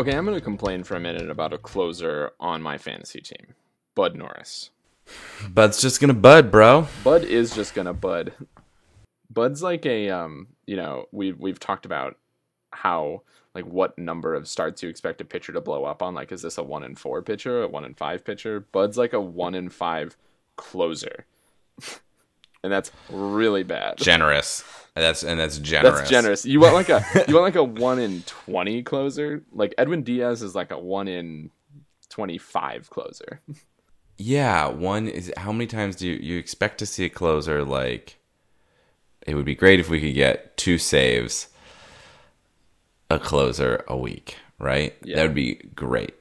Okay, I'm going to complain for a minute about a closer on my fantasy team, Bud Norris. Bud's just gonna bud, bro. Bud is just going to bud. Bud's like a um, you know, we've we've talked about how like what number of starts you expect a pitcher to blow up on. Like, is this a one in four pitcher, a one in five pitcher? Bud's like a one in five closer, and that's really bad. Generous. That's and that's generous. That's generous. You want like a you want like a one in twenty closer. Like Edwin Diaz is like a one in twenty five closer. Yeah, one is how many times do you, you expect to see a closer like it would be great if we could get two saves a closer a week, right? Yeah. That would be great.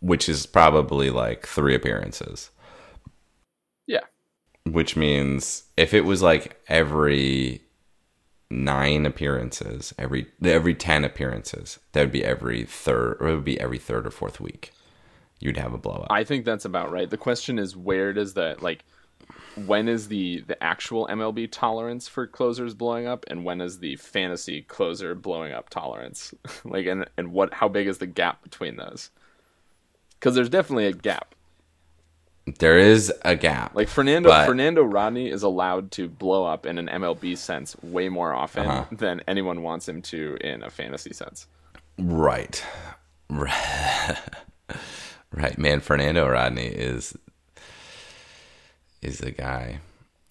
Which is probably like three appearances. Which means if it was like every nine appearances, every every ten appearances, that would be every third or it would be every third or fourth week. You'd have a blow up. I think that's about right. The question is where does the like when is the the actual MLB tolerance for closers blowing up and when is the fantasy closer blowing up tolerance? like and and what how big is the gap between those? Cuz there's definitely a gap. There is a gap. Like Fernando But- Fernando Rodney is allowed to blow up in an MLB sense way more often Uh-huh. than anyone wants him to in a fantasy sense. Right. Right. Right. Man, Fernando Rodney is is the guy.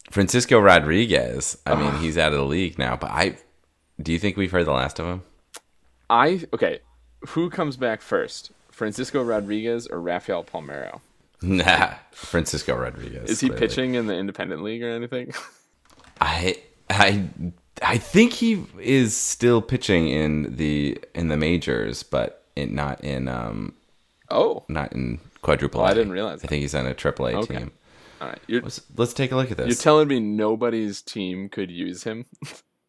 Francisco Rodriguez. I mean, he's out of the league now, but I do you think we've heard the last of him? I okay, who comes back first? Francisco Rodriguez or Rafael Palmeiro? Nah. Francisco Rodriguez. Is he clearly. pitching in the independent league or anything? I I I think he is still pitching in the in the majors, but in, not in um oh, not in quadruple A. I didn't realize I think he's on a triple A Okay. team. all right. Let's, let's take a look at this. you're telling me nobody's team could use him?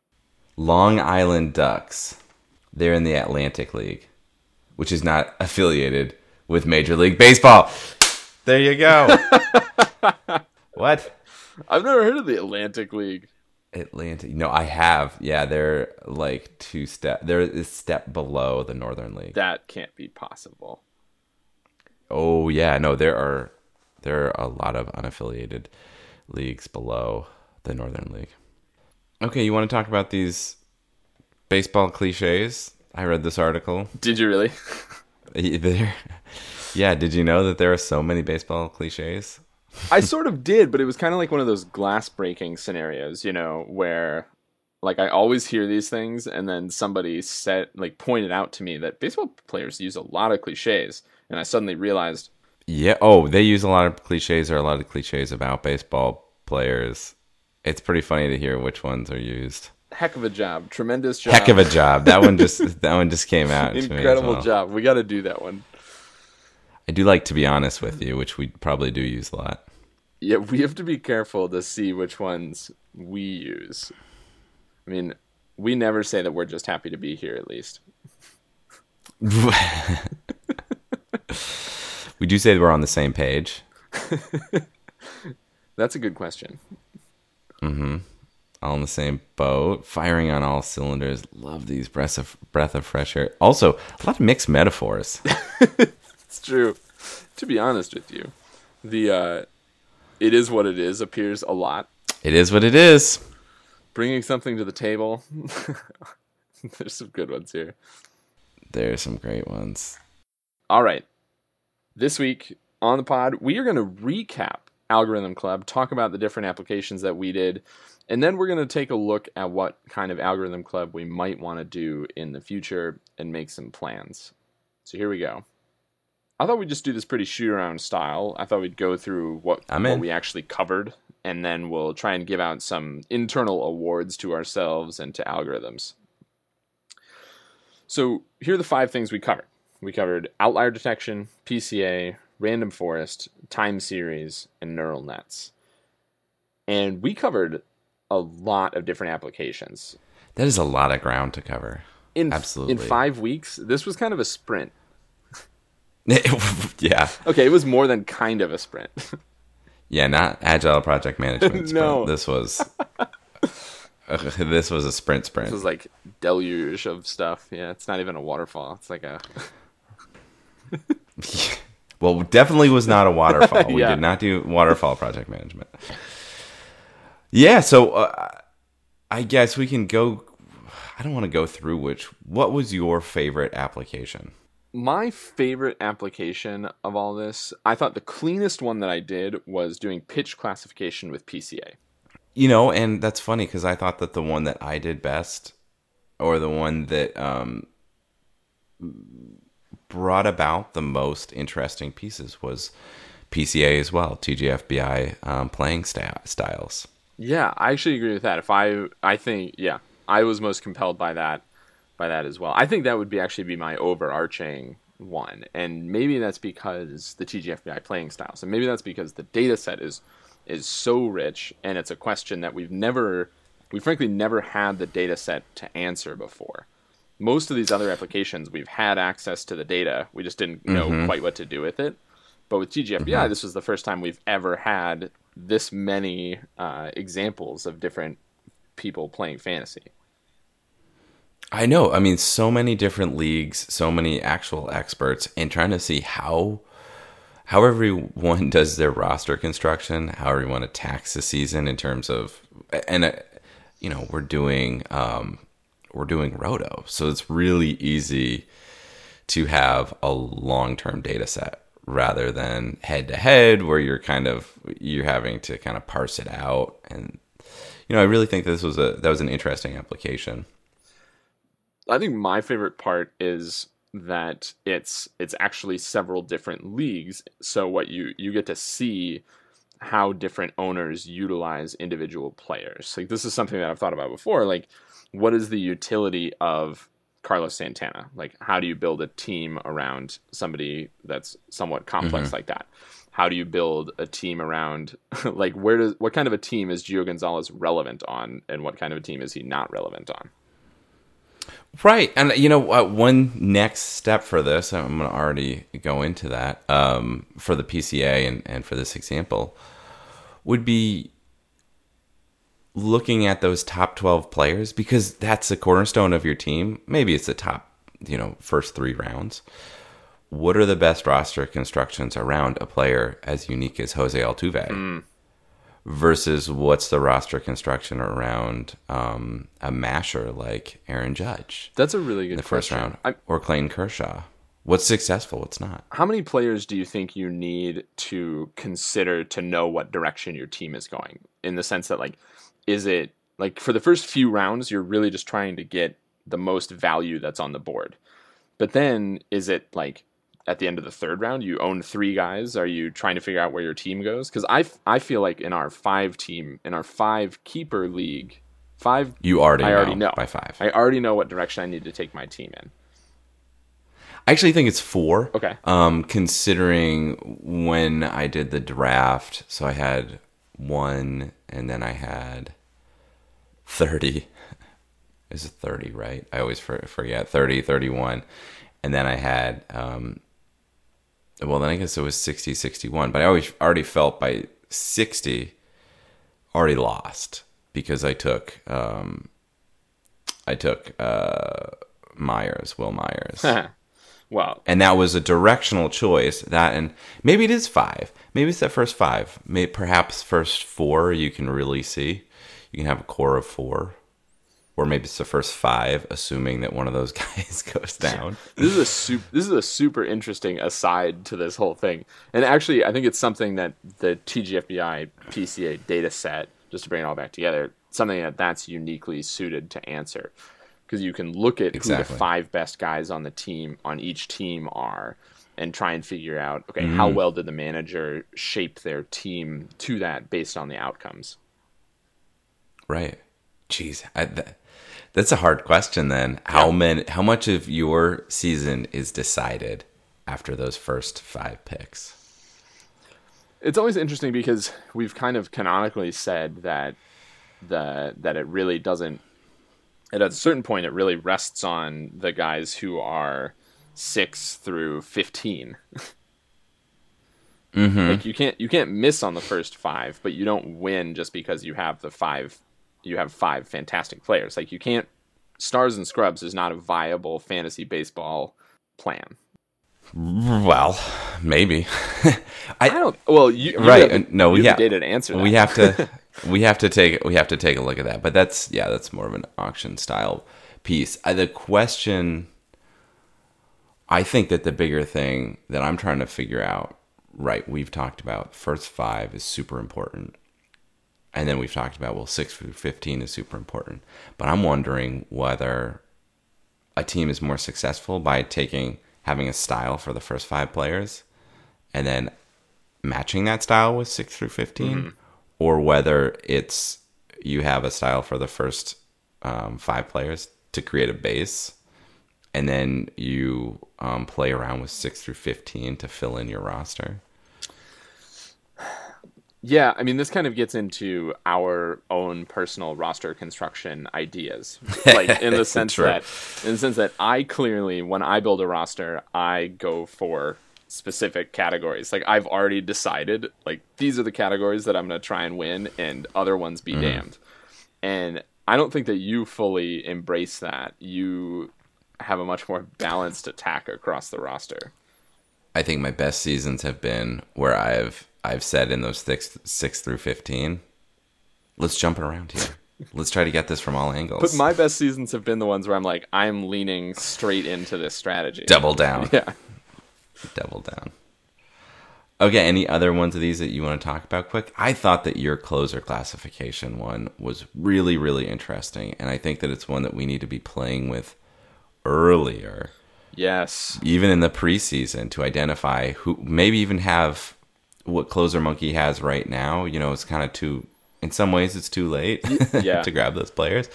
Long Island Ducks. They're in the Atlantic League, which is not affiliated with Major League Baseball. There you go. what? I've never heard of the Atlantic League. Atlantic. No, I have. Yeah, they're like two step. They're a step below the Northern League. That can't be possible. Oh yeah, no, there are there are a lot of unaffiliated leagues below the Northern League. Okay, you want to talk about these baseball cliches? I read this article. Did you really? There, yeah. Did you know that there are so many baseball cliches? I sort of did, but it was kind of like one of those glass breaking scenarios, you know, where like I always hear these things and then somebody said like pointed out to me that baseball players use a lot of cliches and I suddenly realized Yeah. Oh, they use a lot of cliches or a lot of cliches about baseball players. It's pretty funny to hear which ones are used. heck of a job, tremendous job. Heck of a job. That one just that one just came out. to me as incredible well. job. We got to do that one. I do like to be honest with you, which we probably do use a lot. Yeah, we have to be careful to see which ones we use. I mean, we never say that we're just happy to be here at least. we do say that we're on the same page. That's a good question. Mm-hmm. all in the same boat, firing on all cylinders. Love these breaths of breath of fresh air. Also, a lot of mixed metaphors. It's true. To be honest with you, the uh it is what it is appears a lot. it is what it is. Bringing something to the table. There's some good ones here. There's some great ones. All right. This week on the pod, we are going to recap Algorithm Club, talk about the different applications that we did, and then we're going to take a look at what kind of Algorithm Club we might want to do in the future and make some plans. So here we go. I thought we'd just do this pretty shoot around style. I thought we'd go through what, what we actually covered and then we'll try and give out some internal awards to ourselves and to algorithms. So here are the five things we covered. We covered outlier detection, PCA, random forest, time series, and neural nets. And we covered a lot of different applications. That is a lot of ground to cover. In, Absolutely. In five weeks, this was kind of a sprint. yeah. Okay, it was more than kind of a sprint. Yeah, not agile project management. No. sprint. This was this was a sprint sprint. This was like deluge of stuff. Yeah, it's not even a waterfall. It's like a well, definitely was not a waterfall. We Yeah. did not do waterfall project management. Yeah, so uh, I guess we can go. I don't want to go through which. What was your favorite application? My favorite application of all this. I thought the cleanest one that I did was doing pitch classification with PCA. You know, and that's funny because I thought that the one that I did best, or the one that um, brought about the most interesting pieces, was PCA as well, TGFBI um, playing sta- styles. Yeah, I actually agree with that. If I, I think, yeah, I was most compelled by that, by that as well. I think that would be actually be my overarching one, and maybe that's because the TGFBI playing styles, and maybe that's because the data set is is so rich, and it's a question that we've never, we frankly never had the data set to answer before. Most of these other applications, we've had access to the data, we just didn't know quite what to do with it. But with TGFBI, this was the first time we've ever had this many uh, examples of different people playing fantasy. I know. I mean, so many different leagues, so many actual experts, and trying to see how how everyone does their roster construction, how everyone attacks the season in terms of, and uh, you know, we're doing um, we're doing roto, so it's really easy to have a long term data set rather than head to head where you're kind of you're having to kind of parse it out. And you know i really think this was a that was an interesting application I think my favorite part is that it's it's actually several different leagues. So what you you get to see how different owners utilize individual players. Like this is something that I've thought about before. Like what is the utility of Carlos Santana? Like how do you build a team around somebody that's somewhat complex mm-hmm. like that? How do you build a team around like where does what kind of a team is Gio Gonzalez relevant on and what kind of a team is he not relevant on? Right, and you know uh, one next step for this, I'm going to already go into that um, for the PCA and, and for this example, would be looking at those top 12 players because that's the cornerstone of your team. Maybe it's the top, you know, first three rounds. What are the best roster constructions around a player as unique as Jose Altuve? Versus what's the roster construction around um, a masher like Aaron Judge That's a really good in the first question. round I, or Clayton Kershaw? What's successful? What's not? how many players do you think you need to consider to know what direction your team is going? In the sense that, like, is it like for the first few rounds, you're really just trying to get the most value that's on the board. But then, is it like at the end of the third round, you own three guys? Are you trying to figure out where your team goes? Because I, f- I feel like in our five team, in our five keeper league, five, You already, I know already know by five. I already know what direction I need to take my team in. I actually think it's four. Okay. Um, considering when I did the draft, so I had one, and then I had thirty. Is it thirty? Right? I always forget 30, 31. and then I had. Um, well, then I guess it was 60, 61. But I always already felt by sixty, already lost because I took. Um, I took uh, Myers, Wil Myers well, and that was a directional choice. That and maybe it is five. Maybe it's that first five. Maybe perhaps first four you can really see. You can have a core of four, or maybe it's the first five, assuming that one of those guys goes down. this is a super, this is a super interesting aside to this whole thing. And actually, I think it's something that the TGFBI PCA data set, just to bring it all back together, something that that's uniquely suited to answer. Because you can look at who the five best guys on the team, on each team are, and try and figure out okay mm-hmm. how well did the manager shape their team to that based on the outcomes right jeez I, that, that's a hard question then how yeah. many how much of your season is decided after those first five picks it's always interesting because we've kind of canonically said that the that it really doesn't at a certain point it really rests on the guys who are six through 15 mm-hmm. like you can't you can't miss on the first five but you don't win just because you have the five you have five fantastic players like you can't stars and scrubs is not a viable fantasy baseball plan well, maybe. I, I, don't. Well, you, you right? Have, no, we have data to answer. That. We have to. we have to take. We have to take a look at that. But that's yeah. That's more of an auction style piece. Uh, the question. I think that the bigger thing that I'm trying to figure out, right? We've talked about first five is super important, and then we've talked about well, six through fifteen is super important. But I'm wondering whether a team is more successful by taking having a style for the first five players and then matching that style with six through 15 mm-hmm. or whether it's you have a style for the first um, five players to create a base and then you um, play around with six through 15 to fill in your roster yeah, I mean, this kind of gets into our own personal roster construction ideas, like in the sense that, in the sense that I clearly, when I build a roster, I go for specific categories. Like I've already decided, like these are the categories that I'm going to try and win, and other ones be mm. damned. And I don't think that you fully embrace that. You have a much more balanced attack across the roster. I think my best seasons have been where I've I've said in those six six through fifteen. Let's jump it around here. Let's try to get this from all angles. But my best seasons have been the ones where I'm like, I'm leaning straight into this strategy. Double down. Yeah. Double down. Okay, any other ones of these that you want to talk about quick? I thought that your closer classification one was really, really interesting. And I think that it's one that we need to be playing with earlier. Yes. Even in the preseason to identify who, maybe even have what Closer Monkey has right now. You know, it's kind of too. In some ways, it's too late. Yeah. to grab those players.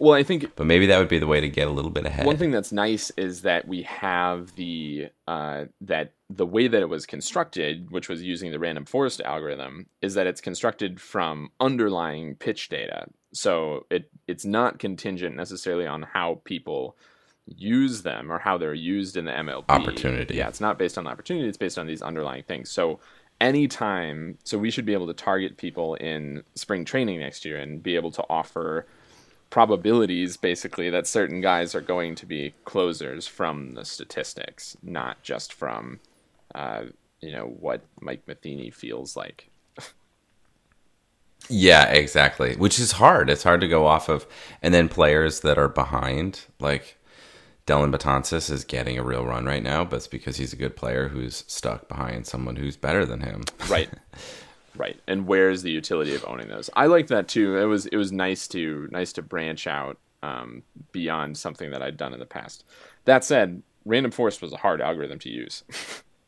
Well, I think, but maybe that would be the way to get a little bit ahead. One thing that's nice is that we have the uh, that the way that it was constructed, which was using the random forest algorithm, is that it's constructed from underlying pitch data. So it it's not contingent necessarily on how people use them or how they're used in the MLB. Opportunity. Yeah, it's not based on opportunity, it's based on these underlying things. So anytime so we should be able to target people in spring training next year and be able to offer probabilities basically that certain guys are going to be closers from the statistics, not just from uh, you know what Mike Matheny feels like. yeah, exactly. Which is hard. It's hard to go off of and then players that are behind like Dellin Betances is getting a real run right now, but it's because he's a good player who's stuck behind someone who's better than him. Right. right. And where's the utility of owning those? I like that too. It was it was nice to nice to branch out um, beyond something that I'd done in the past. That said, random forest was a hard algorithm to use.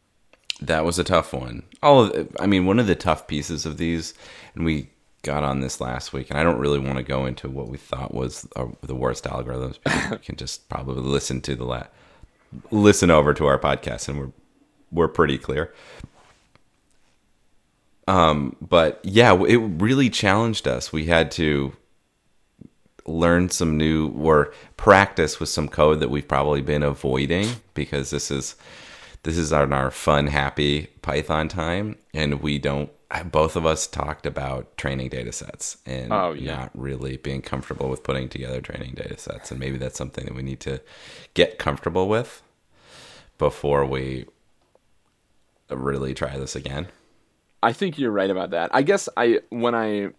that was a tough one. All of, I mean, one of the tough pieces of these, and we got on this last week, and I don't really want to go into what we thought was uh, the worst algorithms. you can just probably listen to the la- listen over to our podcast, and we're we're pretty clear. Um, but yeah, it really challenged us. We had to learn some new or practice with some code that we've probably been avoiding because this is this is our, our fun, happy Python time, and we don't both of us talked about training data sets and oh, yeah. not really being comfortable with putting together training data sets. And maybe that's something that we need to get comfortable with before we really try this again. I think you're right about that. I guess I when I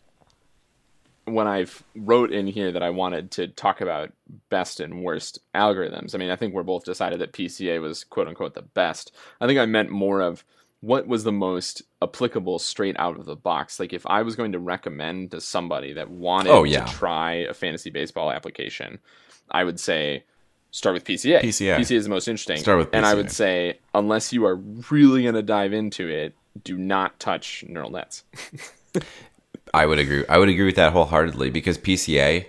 when I wrote in here that I wanted to talk about best and worst algorithms. I mean, I think we're both decided that PCA was quote unquote the best. I think I meant more of what was the most applicable straight out of the box? Like if I was going to recommend to somebody that wanted oh, yeah. to try a fantasy baseball application, I would say start with PCA. PCA. PCA is the most interesting. Start with And I would say, unless you are really going to dive into it, do not touch neural nets. I would agree. I would agree with that wholeheartedly because PCA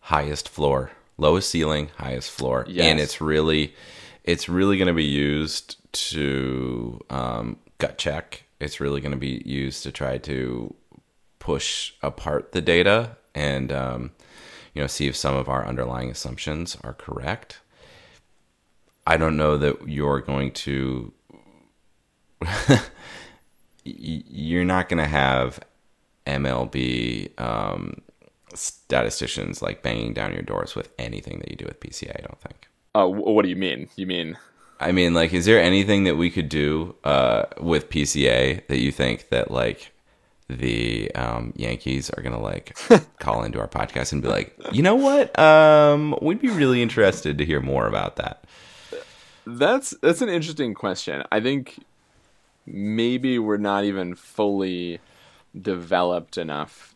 highest floor, lowest ceiling, highest floor, Yes. and it's really, it's really going to be used to um, gut check. It's really going to be used to try to push apart the data and um, you know see if some of our underlying assumptions are correct. I don't know that you're going to you're not going to have MLB um, statisticians like banging down your doors with anything that you do with PCA. I don't think. Oh, what do you mean? You mean I mean, like, is there anything that we could do uh, with PCA that you think that like the um, Yankees are gonna like call into our podcast and be like, you know what? Um, we'd be really interested to hear more about that. that's that's an interesting question. I think maybe we're not even fully developed enough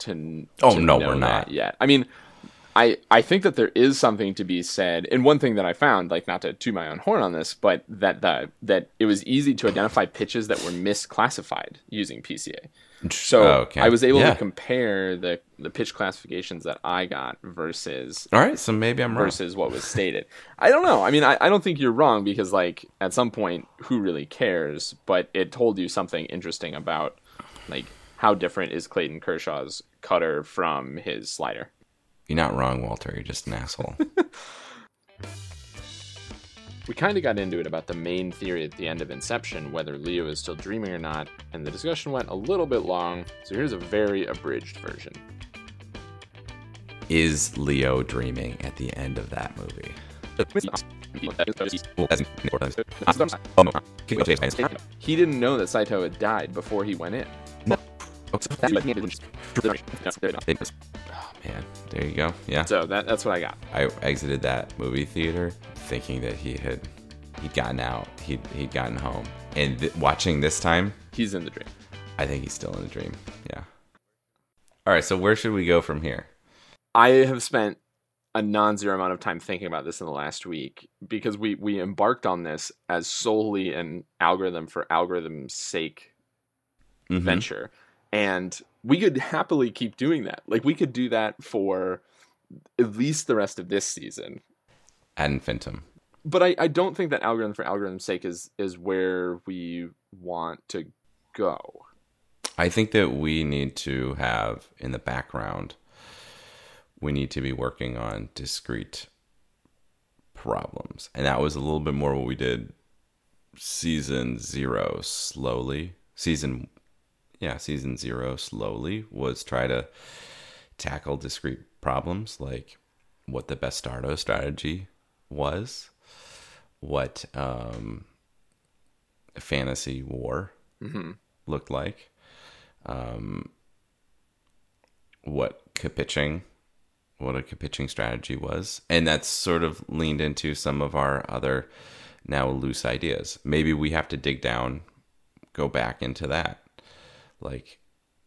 to. Oh, to no, we're not. yet. I mean, I I think that there is something to be said. And one thing that I found, like not to toot my own horn on this, but that the that it was easy to identify pitches that were misclassified using PCA. So Oh, okay. I was able Yeah. to compare the the pitch classifications that I got versus All right, so maybe I'm wrong. versus what was stated. I don't know. I mean, I, I don't think you're wrong because, like, at some point, who really cares? But it told you something interesting about, like, how different is Clayton Kershaw's cutter from his slider. You're not wrong, Walter. You're just an asshole. We kind of got into it about the main theory at the end of Inception, whether Leo is still dreaming or not, and the discussion went a little bit long, so here's a very abridged version. Is Leo dreaming at the end of that movie? He didn't know that Saito had died before he went in. Man, there you go. Yeah, So that, that's what I got. I exited that movie theater thinking that he had he'd gotten out, he'd he'd gotten home, and th- watching this time, He's in the dream. I think he's still in the dream. Yeah. All right, so where should we go from here? I have spent a non-zero amount of time thinking about this in the last week because we we embarked on this as solely an algorithm for algorithm's sake Mhm. venture and we could happily keep doing that like we could do that for at least the rest of this season Ad infinitum. but I, I don't think that algorithm for algorithm's sake is is where we want to go I think that we need to have in the background, we need to be working on discrete problems. And that was a little bit more what we did season zero slowly. Season, yeah, season zero slowly was try to tackle discrete problems like what the Bastardo strategy was, what um, fantasy war looked like um, what kapitching, what a kapitching strategy was, and that's sort of leaned into some of our other now loose ideas. Maybe we have to dig down, go back into that, like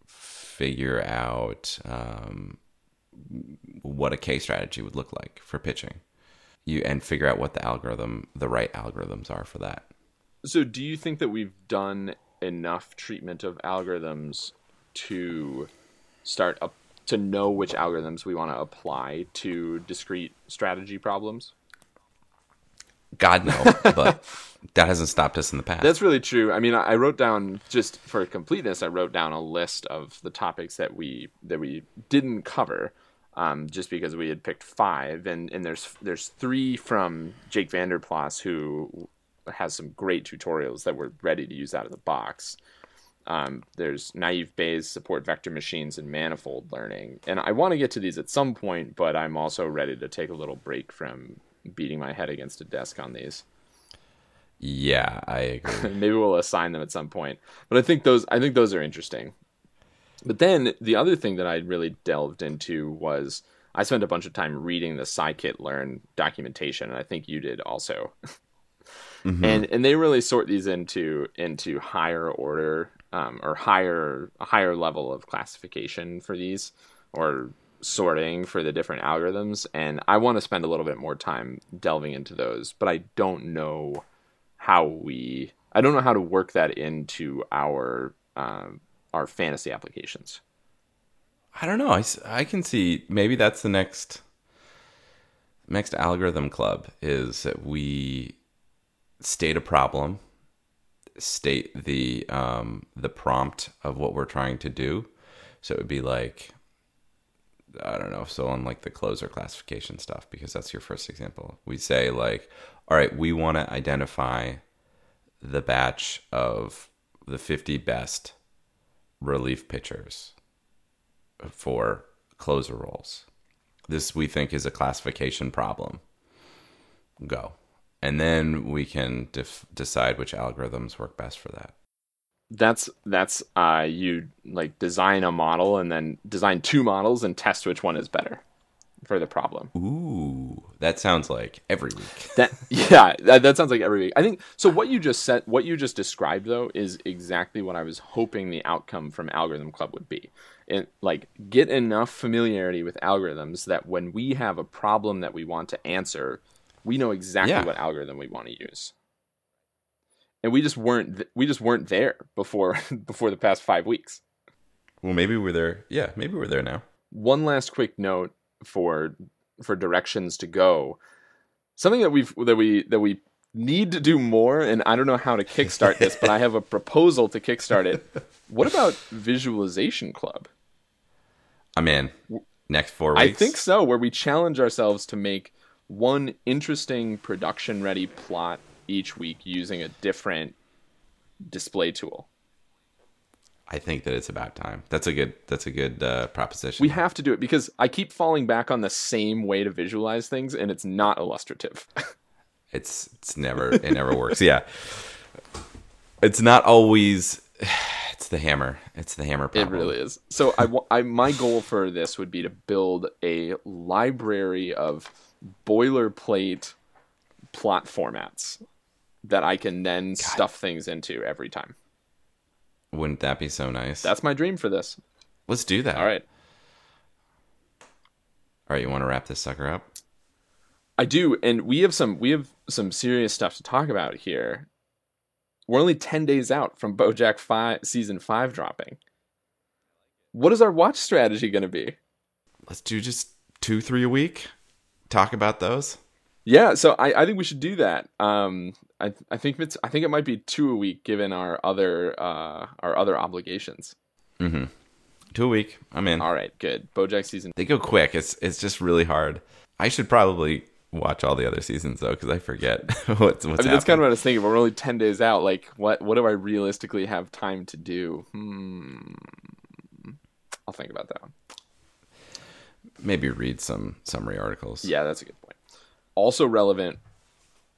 figure out um, what a K strategy would look like for pitching. You and figure out what the algorithm, the right algorithms are for that. So, do you think that we've done enough treatment of algorithms to start up to know which algorithms we want to apply to discrete strategy problems? God no, but that hasn't stopped us in the past. That's really true. I mean, I wrote down just for completeness, I wrote down a list of the topics that we that we didn't cover, um, just because we had picked five, and and there's there's three from Jake Vanderplas who has some great tutorials that we're ready to use out of the box. Um, there's naive Bayes support vector machines and manifold learning, and I want to get to these at some point, but I'm also ready to take a little break from beating my head against a desk on these. yeah, I agree. Maybe we'll assign them at some point. But I think those I think those are interesting. But then the other thing that I really delved into was I spent a bunch of time reading the Scikit Learn documentation, and I think you did also. And and they really sort these into into higher order um, or higher a higher level of classification for these, or sorting for the different algorithms, and I want to spend a little bit more time delving into those, but I don't know how we. I don't know how to work that into our um, our fantasy applications. I don't know. I, I can see maybe that's the next next algorithm club is that we state a problem, state the um, the prompt of what we're trying to do. So it would be like I don't know, so on like the closer classification stuff because that's your first example. We say like, all right, we want to identify the batch of the 50 best relief pitchers for closer roles. This we think is a classification problem. Go. And then we can def- decide which algorithms work best for that. That's that's uh, you like design a model and then design two models and test which one is better for the problem. Ooh, that sounds like every week. That yeah, that, that sounds like every week. I think so. What you just said, what you just described, though, is exactly what I was hoping the outcome from Algorithm Club would be. And like, get enough familiarity with algorithms that when we have a problem that we want to answer, we know exactly Yeah. what algorithm we want to use. And we just weren't th- we just weren't there before before the past five weeks. Well, maybe we're there. Yeah, maybe we're there now. one last quick note for for directions to go something that we've that we that we need to do more and i don't know how to kickstart this but i have a proposal to kickstart it what about visualization club I'm in. Next four weeks. i think so where we challenge ourselves to make one interesting production ready plot each week using a different display tool I think that it's about time. That's a good. That's a good uh, proposition. we have to do it because i keep falling back on the same way to visualize things and it's not illustrative It's it's never it never works. Yeah, it's not always. It's the hammer. It's the hammer Problem. It really is. So I, I, my goal for this would be to build a library of boilerplate plot formats that I can then stuff things into every time. Wouldn't that be so nice? That's my dream for this. Let's do that. All right. All right. You want to wrap this sucker up? I do, and we have some we have some serious stuff to talk about here. We're only ten days out from BoJack five season five dropping. What is our watch strategy going to be? Let's do just two, three a week. Talk about those. Yeah, so I, I think we should do that. Um, I I think it's I think it might be two a week given our other uh our other obligations. Mm-hmm. Two a week. I'm in. All right, good. BoJack season. They go quick. It's it's just really hard. I should probably watch all the other seasons though, because I forget what's what's I mean, that's kind of happening. what I was thinking. We're only ten days out. Like, what what do I realistically have time to do? Hmm. I'll think about that one. Maybe read some summary articles. Yeah, that's a good point. Also relevant.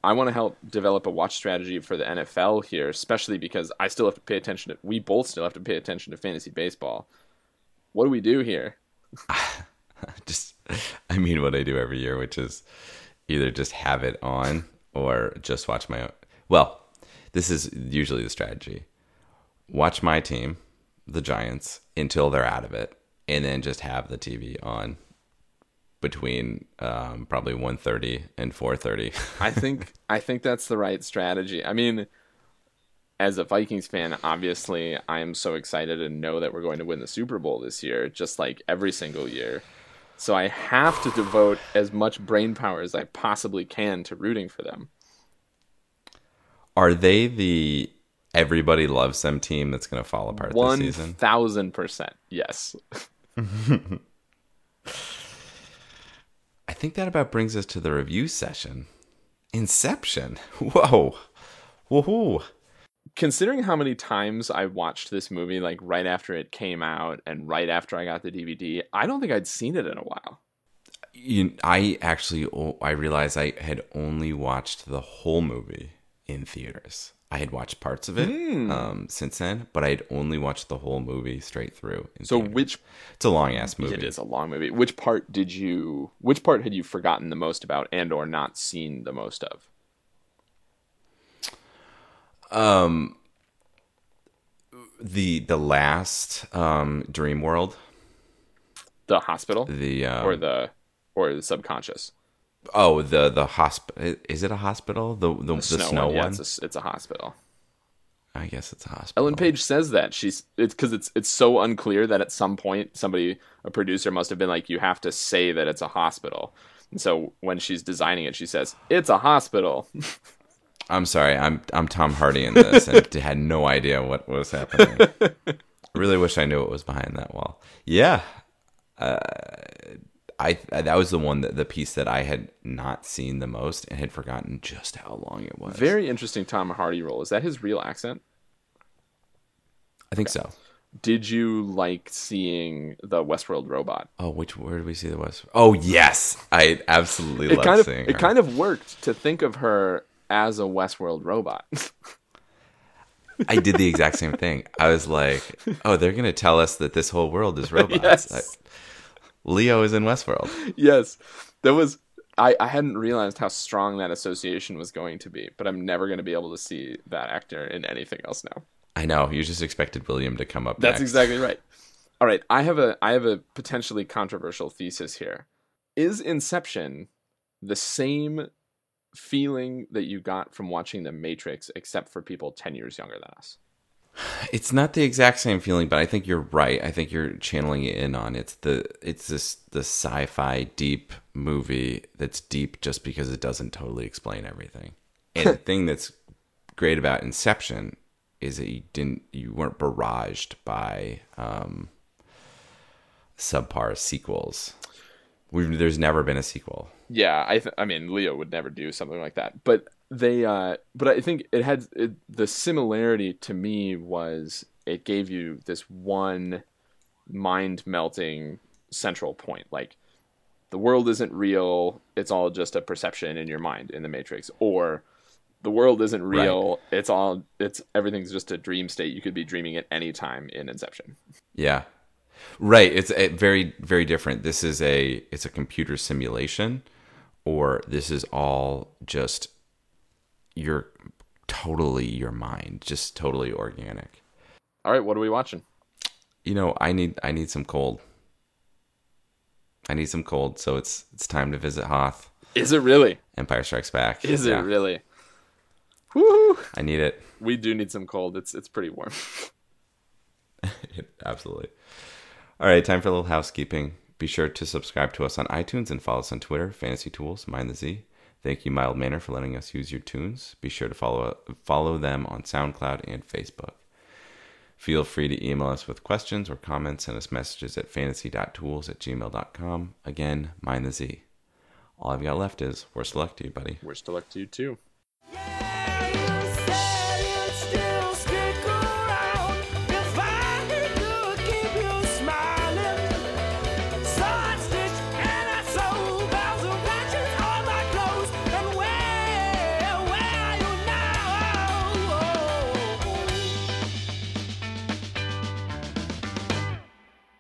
I want to help develop a watch strategy for the NFL here, especially because I still have to pay attention to. We both still have to pay attention to fantasy baseball. What do we do here? just I mean what I do every year, which is either just have it on or just watch my own. Well, this is usually the strategy. Watch my team, the Giants, until they're out of it, and then just have the TV on between um, probably 1.30 and 4.30. I think I think that's the right strategy. I mean, as a Vikings fan, obviously I am so excited and know that we're going to win the Super Bowl this year, just like every single year. So I have to devote as much brain power as I possibly can to rooting for them. Are they the everybody loves them team that's going to fall apart this One season? thousand percent, yes. I think that about brings us to the review session. Inception. Whoa. Woohoo. Considering how many times I watched this movie, like right after it came out and right after I got the DVD, I don't think I'd seen it in a while. You, I actually, I realized I had only watched the whole movie in theaters. I had watched parts of it Hmm. um, since then, but I had only watched the whole movie straight through. So theaters. which it's a long ass movie. It is a long movie. Which part did you? Which part had you forgotten the most about, and or not seen the most of? Um, the the last um Dream World. The hospital The um, or the or the subconscious. Oh the the hospital is it a hospital the the, the snow, one. Yeah, it's, a, it's a hospital. I guess it's a hospital. Ellen Page says that she's it's because it's it's so unclear that at some point somebody a producer must have been like you have to say that it's a hospital. And so when she's designing it, she says it's a hospital. I'm sorry. I'm I'm Tom Hardy in this and had no idea what was happening. really wish I knew what was behind that wall. Yeah, uh, I that was the one that the piece that I had not seen the most and had forgotten just how long it was. Very interesting Tom Hardy role. Is that his real accent? I think so. Did you like seeing the Westworld robot? Oh, which where did we see the West? Oh yes, I absolutely It kind of seeing it her. kind of worked to think of her as a Westworld robot. I did the exact same thing. I was like, oh, they're gonna tell us that this whole world is robots. Yes. I- Leo is in Westworld. yes, that was. I, I hadn't realized how strong that association was going to be, but I'm never going to be able to see that actor in anything else now. I know. You just expected William to come up. That's next. exactly right. All right, I have a I have a potentially controversial thesis here. Is Inception the same feeling that you got from watching The Matrix except for people 10 years younger than us? It's not the exact same feeling, but I think you're right. I think you're channeling it in on it's the it's this the sci-fi deep movie that's deep just because it doesn't totally explain everything. And the thing that's great about Inception is that you didn't you weren't barraged by um, subpar sequels. We've, there's never been a sequel. Yeah, I th- I mean Leo would never do something like that. But they uh but I think it had it, the similarity to me was it gave you this one mind melting central point like the world isn't real, it's all just a perception in your mind in the matrix or the world isn't real, it's all it's everything's just a dream state. You could be dreaming at any time in Inception. Yeah. Right. It's a very, very different. This is a it's a computer simulation, or this is all just your totally your mind, just totally organic. All right, what are we watching? You know, I need I need some cold. I need some cold, so it's it's time to visit Hoth. Is it really? Empire Strikes Back. Is Yeah, it really? Woo! I need it. We do need some cold. It's it's pretty warm. Absolutely. All right, time for a little housekeeping. Be sure to subscribe to us on iTunes and follow us on Twitter, Fantasy Tools, Mind the Z. Thank you, Mild Manner, for letting us use your tunes. Be sure to follow follow them on SoundCloud and Facebook. Feel free to email us with questions or comments. Send us messages at fantasy.tools at gmail.com. Again, Mind the Z. All I've got left is worst of luck to you, buddy. We're still up to you too. Yeah!